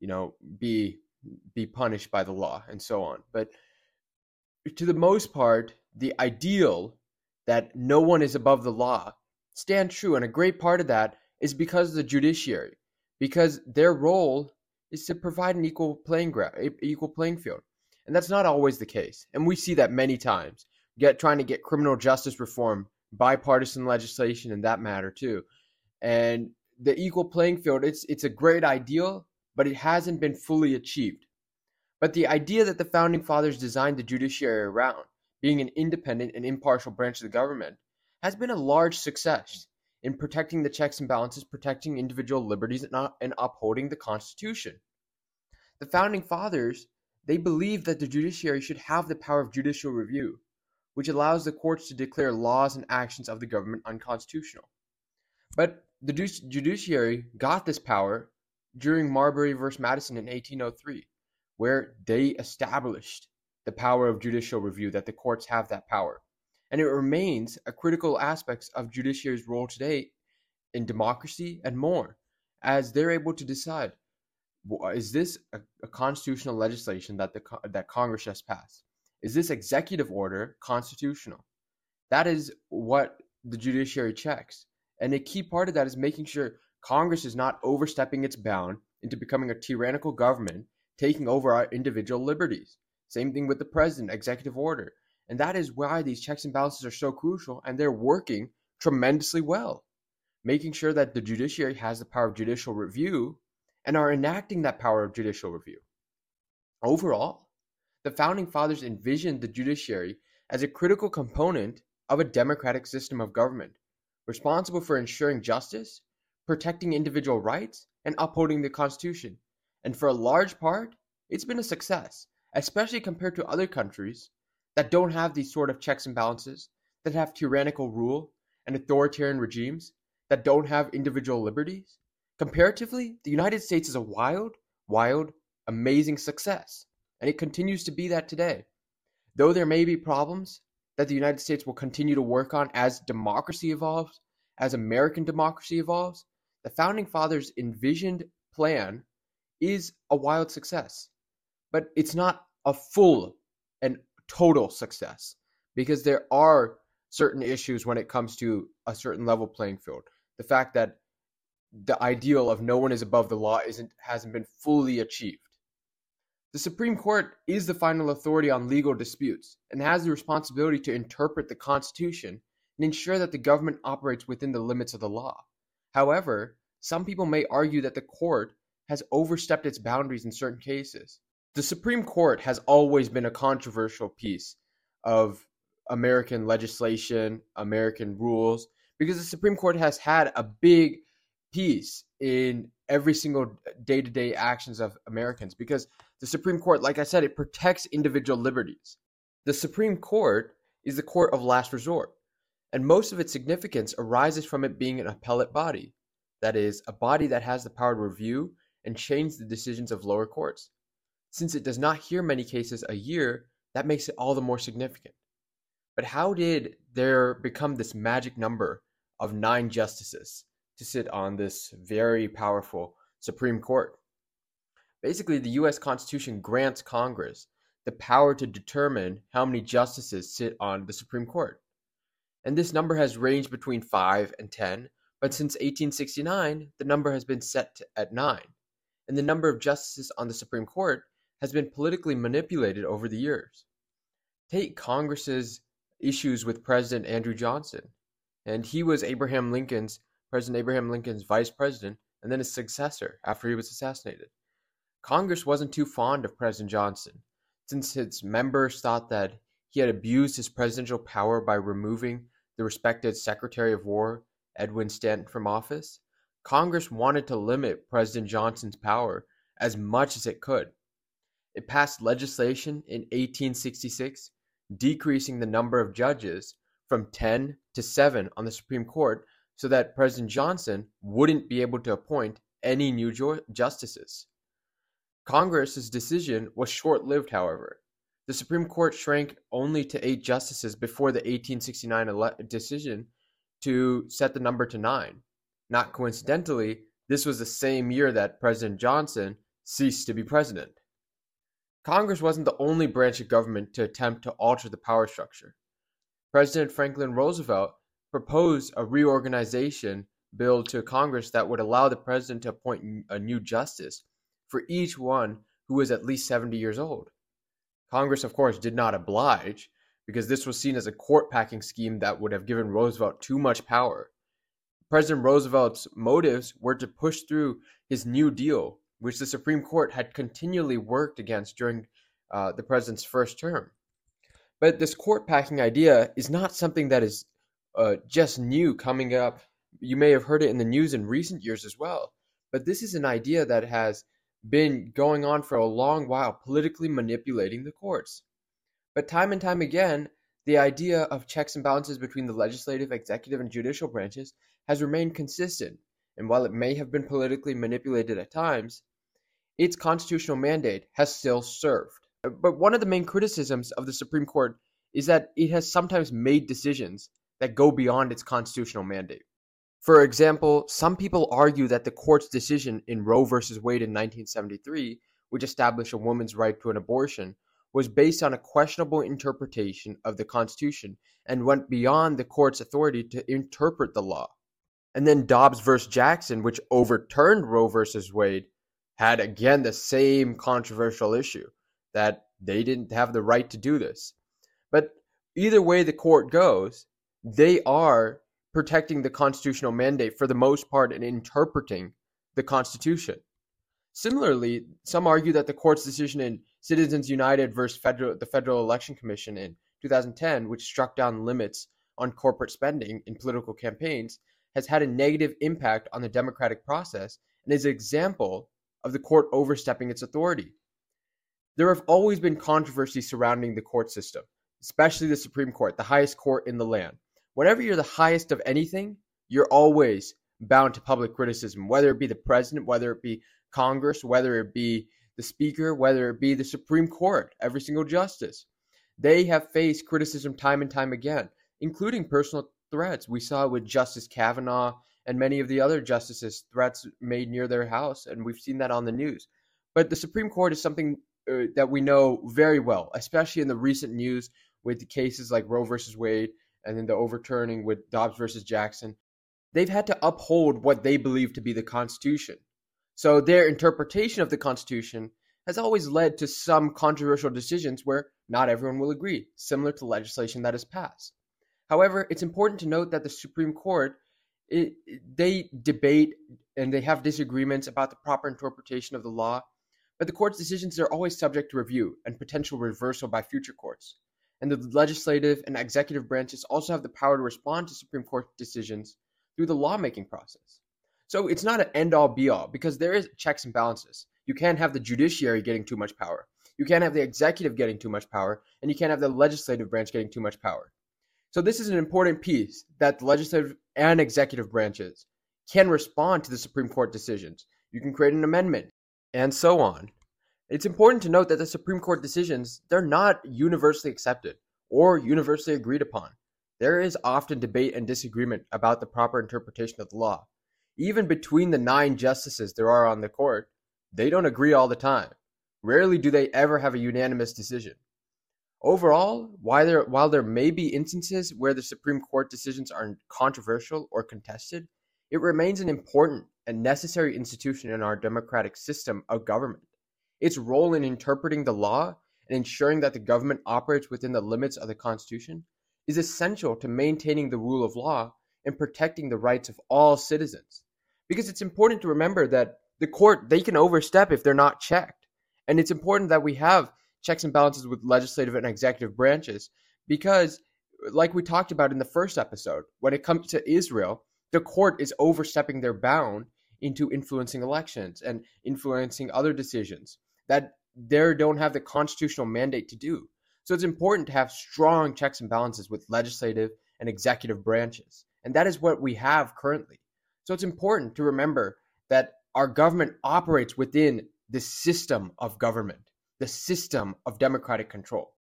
you know, be be punished by the law and so on. But to the most part, the ideal that no one is above the law stand true. And a great part of that is because of the judiciary, because their role is to provide an equal playing ground, equal playing field, and that's not always the case. And we see that many times. Get trying to get criminal justice reform, bipartisan legislation in that matter too, and the equal playing field. It's it's a great ideal, but it hasn't been fully achieved. But the idea that the founding fathers designed the judiciary around, being an independent and impartial branch of the government, has been a large success in protecting the checks and balances, protecting individual liberties, and, upholding the Constitution. The founding fathers they believed that the judiciary should have the power of judicial review, which allows the courts to declare laws and actions of the government unconstitutional. But the judiciary got this power during Marbury v. Madison in 1803, where they established the power of judicial review, that the courts have that power. And it remains a critical aspect of judiciary's role today in democracy and more, as they're able to decide is this a, a constitutional legislation that the that Congress has passed? Is this executive order constitutional? That is what the judiciary checks. And a key part of that is making sure Congress is not overstepping its bound into becoming a tyrannical government, taking over our individual liberties. Same thing with the president, executive order. And that is why these checks and balances are so crucial and they're working tremendously well. Making sure that the judiciary has the power of judicial review and are enacting that power of judicial review. Overall, the founding fathers envisioned the judiciary as a critical component of a democratic system of government, responsible for ensuring justice, protecting individual rights, and upholding the Constitution. And for a large part, it's been a success, especially compared to other countries that don't have these sort of checks and balances, that have tyrannical rule and authoritarian regimes, that don't have individual liberties. Comparatively, the United States is a wild, wild, amazing success, and it continues to be that today. Though there may be problems that the United States will continue to work on as democracy evolves, as American democracy evolves, the founding fathers' envisioned plan is a wild success. But it's not a full and total success because there are certain issues when it comes to a certain level playing field. The fact that the ideal of no one is above the law isn't hasn't been fully achieved. The Supreme Court is the final authority on legal disputes and has the responsibility to interpret the Constitution and ensure that the government operates within the limits of the law. However, some people may argue that the court has overstepped its boundaries in certain cases. The Supreme Court has always been a controversial piece of American legislation, American rules, because the Supreme Court has had a big piece in every single day to day actions of Americans because the Supreme Court, like I said, it protects individual liberties. The Supreme Court is the court of last resort, and most of its significance arises from it being an appellate body. That is, a body that has the power to review and change the decisions of lower courts. Since it does not hear many cases a year, that makes it all the more significant. But how did there become this magic number of nine justices to sit on this very powerful Supreme Court? Basically, the US Constitution grants Congress the power to determine how many justices sit on the Supreme Court. And this number has ranged between 5 and 10, but since 1869, the number has been set at 9. And the number of justices on the Supreme Court has been politically manipulated over the years. Take Congress's issues with President Andrew Johnson, and he was Abraham Lincoln's President Abraham Lincoln's vice president and then his successor after he was assassinated. Congress wasn't too fond of President Johnson, since its members thought that he had abused his presidential power by removing the respected Secretary of War, Edwin Stanton, from office. Congress wanted to limit President Johnson's power as much as it could. It passed legislation in 1866 decreasing the number of judges from 10 to 7 on the Supreme Court so that President Johnson wouldn't be able to appoint any new justices. Congress's decision was short-lived, however. The Supreme Court shrank only to eight justices before the 1869 ele- decision to set the number to nine. Not coincidentally, this was the same year that President Johnson ceased to be president. Congress wasn't the only branch of government to attempt to alter the power structure. President Franklin Roosevelt proposed a reorganization bill to Congress that would allow the president to appoint a new justice for each one who was at least 70 years old. Congress, of course, did not oblige because this was seen as a court packing scheme that would have given Roosevelt too much power. President Roosevelt's motives were to push through his New Deal, which the Supreme Court had continually worked against during uh, the president's first term. But this court packing idea is not something that is uh, just new coming up. You may have heard it in the news in recent years as well. But this is an idea that has been going on for a long while, politically manipulating the courts. But time and time again, the idea of checks and balances between the legislative, executive, and judicial branches has remained consistent. And while it may have been politically manipulated at times, its constitutional mandate has still served. But one of the main criticisms of the Supreme Court is that it has sometimes made decisions that go beyond its constitutional mandate. For example, some people argue that the court's decision in Roe v. Wade in 1973, which established a woman's right to an abortion, was based on a questionable interpretation of the Constitution and went beyond the court's authority to interpret the law. And then Dobbs v. Jackson, which overturned Roe v. Wade, had again the same controversial issue that they didn't have the right to do this. But either way the court goes, they are protecting the constitutional mandate for the most part and interpreting the Constitution. Similarly, some argue that the court's decision in Citizens United versus Federal, the Federal Election Commission in 2010, which struck down limits on corporate spending in political campaigns, has had a negative impact on the democratic process and is an example of the court overstepping its authority. There have always been controversies surrounding the court system, especially the Supreme Court, the highest court in the land whenever you're the highest of anything, you're always bound to public criticism, whether it be the president, whether it be Congress, whether it be the speaker, whether it be the Supreme Court, every single justice. They have faced criticism time and time again, including personal threats. We saw it with Justice Kavanaugh and many of the other justices, threats made near their house, and we've seen that on the news. But the Supreme Court is something uh, that we know very well, especially in the recent news with the cases like Roe versus Wade and then the overturning with Dobbs versus Jackson, they've had to uphold what they believe to be the Constitution. So their interpretation of the Constitution has always led to some controversial decisions where not everyone will agree, similar to legislation that is passed. However, it's important to note that the Supreme Court it, they debate and they have disagreements about the proper interpretation of the law, but the court's decisions are always subject to review and potential reversal by future courts and the legislative and executive branches also have the power to respond to Supreme Court decisions through the lawmaking process. So it's not an end all be all because there is checks and balances. You can't have the judiciary getting too much power. You can't have the executive getting too much power, and you can't have the legislative branch getting too much power. So this is an important piece that the legislative and executive branches can respond to the Supreme Court decisions. You can create an amendment and so on. It's important to note that the Supreme Court decisions, they're not universally accepted or universally agreed upon. There is often debate and disagreement about the proper interpretation of the law. Even between the nine justices there are on the court, they don't agree all the time. Rarely do they ever have a unanimous decision. Overall, while there, while there may be instances where the Supreme Court decisions are controversial or contested, it remains an important and necessary institution in our democratic system of government. Its role in interpreting the law and ensuring that the government operates within the limits of the Constitution is essential to maintaining the rule of law and protecting the rights of all citizens. Because it's important to remember that the court, they can overstep if they're not checked. And it's important that we have checks and balances with legislative and executive branches because, like we talked about in the first episode, when it comes to Israel, the court is overstepping their bound into influencing elections and influencing other decisions that they don't have the constitutional mandate to do. So it's important to have strong checks and balances with legislative and executive branches. And that is what we have currently. So it's important to remember that our government operates within the system of government, the system of democratic control.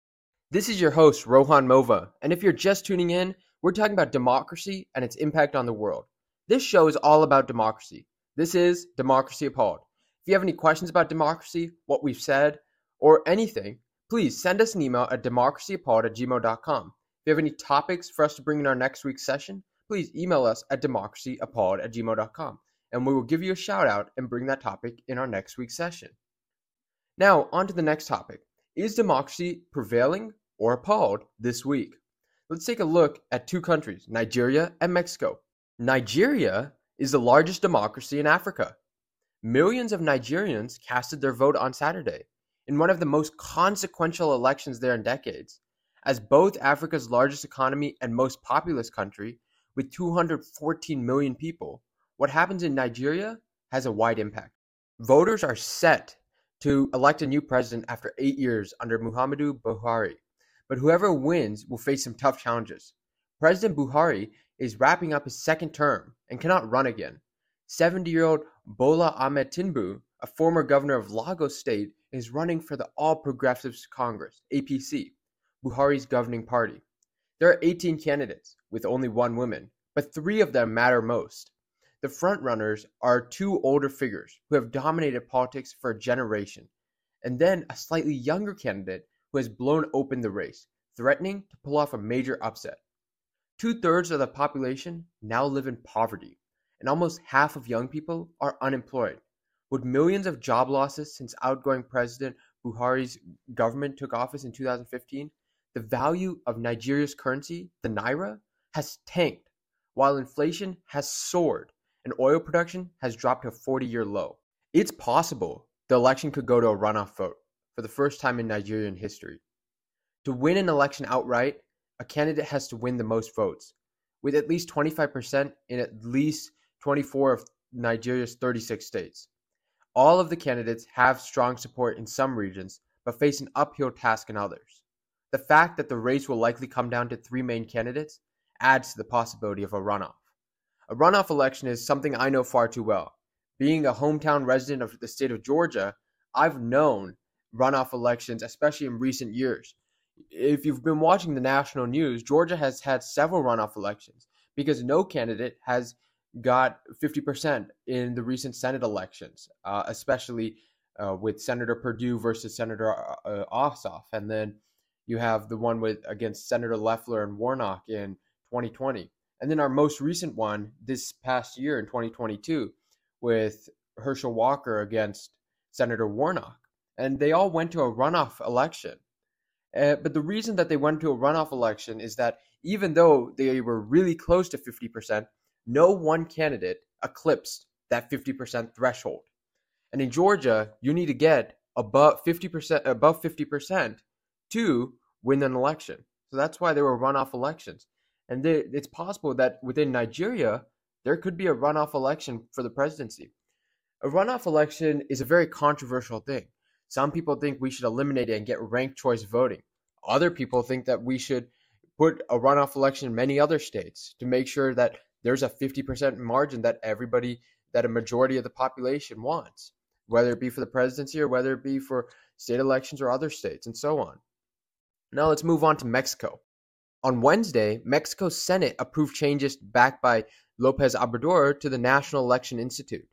This is your host, Rohan Mova. And if you're just tuning in, we're talking about democracy and its impact on the world. This show is all about democracy. This is Democracy Appalled. If you have any questions about democracy, what we've said, or anything, please send us an email at democracyappalled at gmail.com. If you have any topics for us to bring in our next week's session, please email us at democracyappalled at gmail.com, and we will give you a shout out and bring that topic in our next week's session. Now, on to the next topic. Is democracy prevailing or appalled this week? Let's take a look at two countries, Nigeria and Mexico. Nigeria is the largest democracy in Africa. Millions of Nigerians casted their vote on Saturday in one of the most consequential elections there in decades, as both Africa's largest economy and most populous country, with 214 million people, what happens in Nigeria has a wide impact. Voters are set to elect a new president after eight years under Muhammadu Buhari, but whoever wins will face some tough challenges. President Buhari is wrapping up his second term and cannot run again. 70 year old Bola Ahmed Tinubu a former governor of Lagos State, is running for the All Progressives Congress, APC, Buhari's governing party. There are 18 candidates, with only one woman, but three of them matter most. The frontrunners are two older figures who have dominated politics for a generation, and then a slightly younger candidate who has blown open the race, threatening to pull off a major upset. Two thirds of the population now live in poverty, and almost half of young people are unemployed. With millions of job losses since outgoing President Buhari's government took office in 2015, the value of Nigeria's currency, the naira, has tanked, while inflation has soared and oil production has dropped to a 40 year low. It's possible the election could go to a runoff vote for the first time in Nigerian history. To win an election outright, a candidate has to win the most votes, with at least 25% in at least 24 of Nigeria's 36 states. All of the candidates have strong support in some regions, but face an uphill task in others. The fact that the race will likely come down to three main candidates adds to the possibility of a runoff. A runoff election is something I know far too well. Being a hometown resident of the state of Georgia, I've known runoff elections, especially in recent years. If you've been watching the national news, Georgia has had several runoff elections because no candidate has got 50% in the recent Senate elections, uh, especially uh, with Senator Perdue versus Senator uh, Ossoff. And then you have the one with against Senator Loeffler and Warnock in 2020. And then our most recent one this past year in 2022 with Herschel Walker against Senator Warnock. And they all went to a runoff election. Uh, but the reason that they went to a runoff election is that even though they were really close to 50%, no one candidate eclipsed that 50% threshold. And in Georgia, you need to get above 50% above 50% to win an election. So that's why there were runoff elections. And it's possible that within Nigeria, there could be a runoff election for the presidency. A runoff election is a very controversial thing. Some people think we should eliminate it and get ranked choice voting. Other people think that we should put a runoff election in many other states to make sure that there's a 50% margin that everybody, that a majority of the population wants, whether it be for the presidency or whether it be for state elections or other states and so on. Now let's move on to Mexico. On Wednesday, Mexico's Senate approved changes backed by Lopez Obrador to the National Election Institute.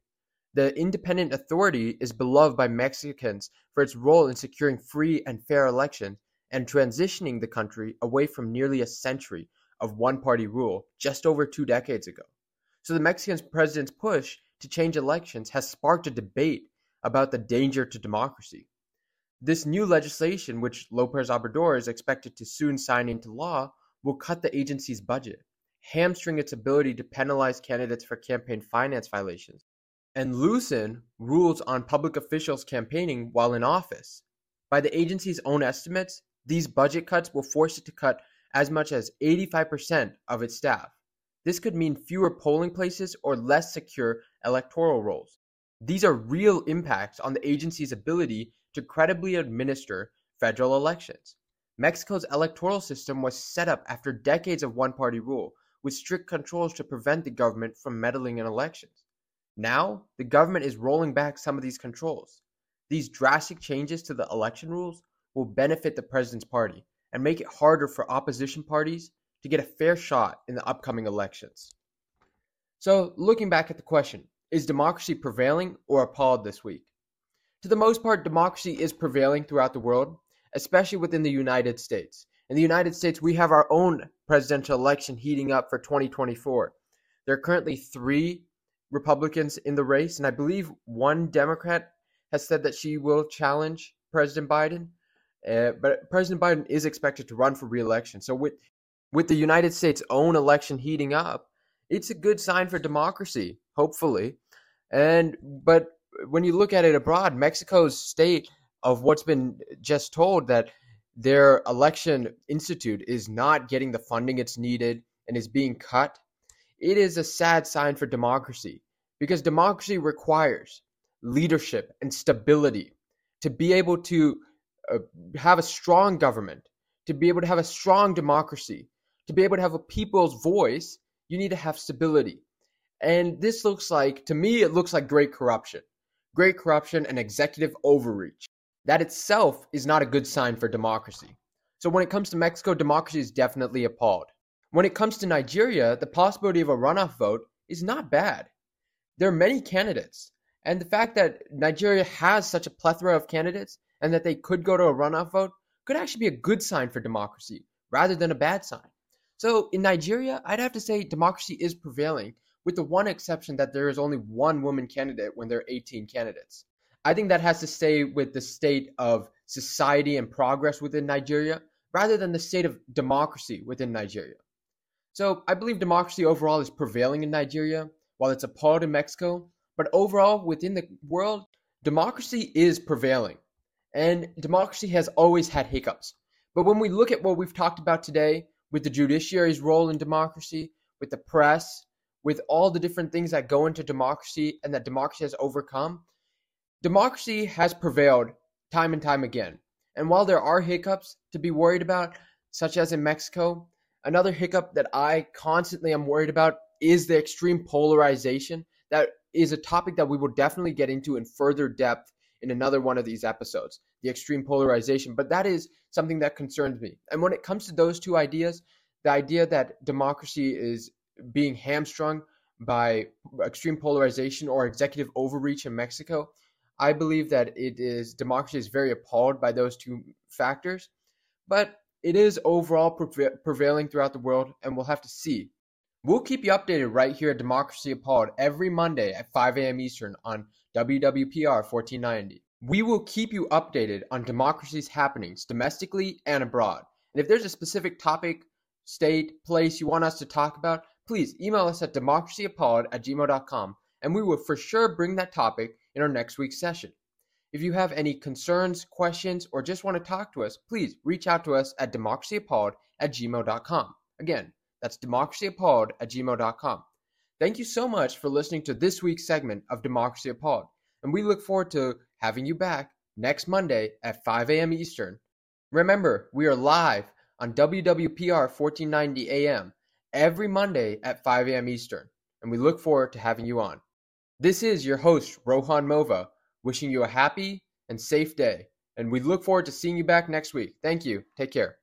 The independent authority is beloved by Mexicans for its role in securing free and fair elections and transitioning the country away from nearly a century of one party rule just over two decades ago. So the Mexican president's push to change elections has sparked a debate about the danger to democracy. This new legislation, which Lopez Obrador is expected to soon sign into law, will cut the agency's budget, hamstring its ability to penalize candidates for campaign finance violations, and loosen rules on public officials campaigning while in office. By the agency's own estimates, these budget cuts will force it to cut as much as 85% of its staff. This could mean fewer polling places or less secure electoral rolls. These are real impacts on the agency's ability to credibly administer federal elections. Mexico's electoral system was set up after decades of one party rule, with strict controls to prevent the government from meddling in elections. Now, the government is rolling back some of these controls. These drastic changes to the election rules will benefit the president's party, and make it harder for opposition parties to get a fair shot in the upcoming elections. So, looking back at the question, is democracy prevailing or appalled this week? To the most part, democracy is prevailing throughout the world, especially within the United States. In the United States, we have our own presidential election heating up for 2024. There are currently three Republicans in the race, and I believe one Democrat has said that she will challenge President Biden. Uh, but President Biden is expected to run for re-election. So with with the United States' own election heating up, it's a good sign for democracy, hopefully. And but when you look at it abroad, Mexico's state of what's been just told that their election institute is not getting the funding it's needed and is being cut, it is a sad sign for democracy because democracy requires leadership and stability to be able to uh, have a strong government, to be able to have a strong democracy, to be able to have a people's voice, you need to have stability. And this looks like, to me, it looks like great corruption. great corruption, and executive overreach. That itself is not a good sign for democracy. So when it comes to Mexico, democracy is definitely appalled. When it comes to Nigeria, the possibility of a runoff vote is not bad. There are many candidates, and the fact that Nigeria has such a plethora of candidates and that they could go to a runoff vote could actually be a good sign for democracy rather than a bad sign. So in Nigeria, I'd have to say democracy is prevailing, with the one exception that there is only one woman candidate when there are 18 candidates. I think that has to stay with the state of society and progress within Nigeria rather than the state of democracy within Nigeria. So I believe democracy overall is prevailing in Nigeria, while it's appalled in Mexico. But overall, within the world, democracy is prevailing. And democracy has always had hiccups. But when we look at what we've talked about today, with the judiciary's role in democracy, with the press, with all the different things that go into democracy and that democracy has overcome, democracy has prevailed time and time again. And while there are hiccups to be worried about, such as in Mexico, another hiccup that I constantly am worried about is the extreme polarization. That is a topic that we will definitely get into in further depth in another one of these episodes the extreme polarization. But that is something that concerns me. And when it comes to those two ideas, the idea that democracy is being hamstrung by extreme polarization or executive overreach in Mexico, I believe that it is democracy is very appalled by those two factors. But it is overall prevailing throughout the world, and we'll have to see. We'll keep you updated right here at Democracy Appalled every Monday at 5 a.m. Eastern on WWPR 1490. We will keep you updated on democracy's happenings domestically and abroad. And if there's a specific topic, state, place you want us to talk about, please email us at democracyappalled at gmail.com and we will for sure bring that topic in our next week's session. If you have any concerns, questions, or just want to talk to us, please reach out to us at democracyappalled at gmail.com. Again, that's democracyappalled at gmail.com. Thank you so much for listening to this week's segment of Democracy Appalled, and we look forward to having you back next Monday at 5 a.m. Eastern. Remember, we are live on WWPR 1490 AM every Monday at 5 a.m. Eastern, and we look forward to having you on. This is your host, Rohan Mova, wishing you a happy and safe day, and we look forward to seeing you back next week. Thank you. Take care.